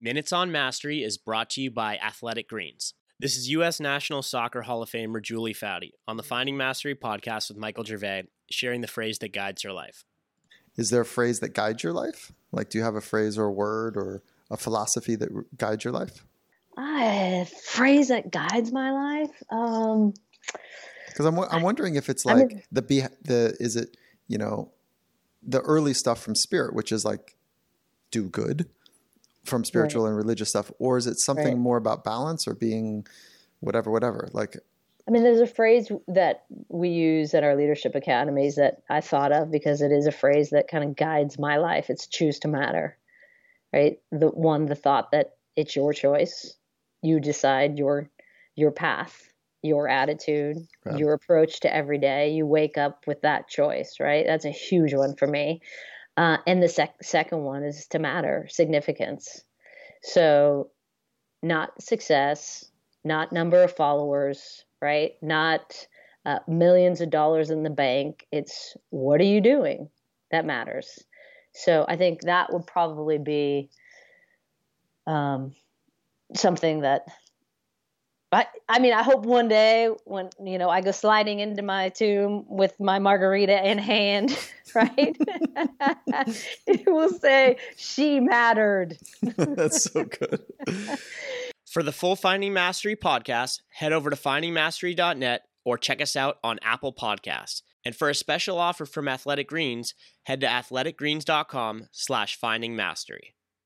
Minutes on Mastery is brought to you by Athletic Greens. This is U.S. National Soccer Hall of Famer Julie Foudy on the Finding Mastery podcast with Michael Gervais, sharing the phrase that guides her life. Is there a phrase that guides your life? Like, do you have a phrase or a word or a philosophy that guides your life? A phrase that guides my life. Um, because I'm I'm wondering if it's like mean, the be the is it you know the early stuff from spirit, which is like do good from spiritual right. and religious stuff, or is it something right. more about balance or being whatever, whatever? Like, I mean, there's a phrase that we use at our leadership academies that I thought of because it is a phrase that kind of guides my life. It's choose to matter, right? The one, the thought that it's your choice, you decide your your path, your attitude, right. your approach to every day. You wake up with that choice, right? That's a huge one for me. Uh, and the sec- second one is to matter, significance. So, not success, not number of followers, right? Not uh, millions of dollars in the bank. It's what are you doing that matters. So, I think that would probably be um, something that I, I mean, I hope one day when you know I go sliding into my tomb with my margarita in hand, right? it will say she mattered. That's so good. For the full Finding Mastery podcast, head over to findingmastery.net or check us out on Apple Podcasts. And for a special offer from Athletic Greens, head to athleticgreens.com slash finding mastery.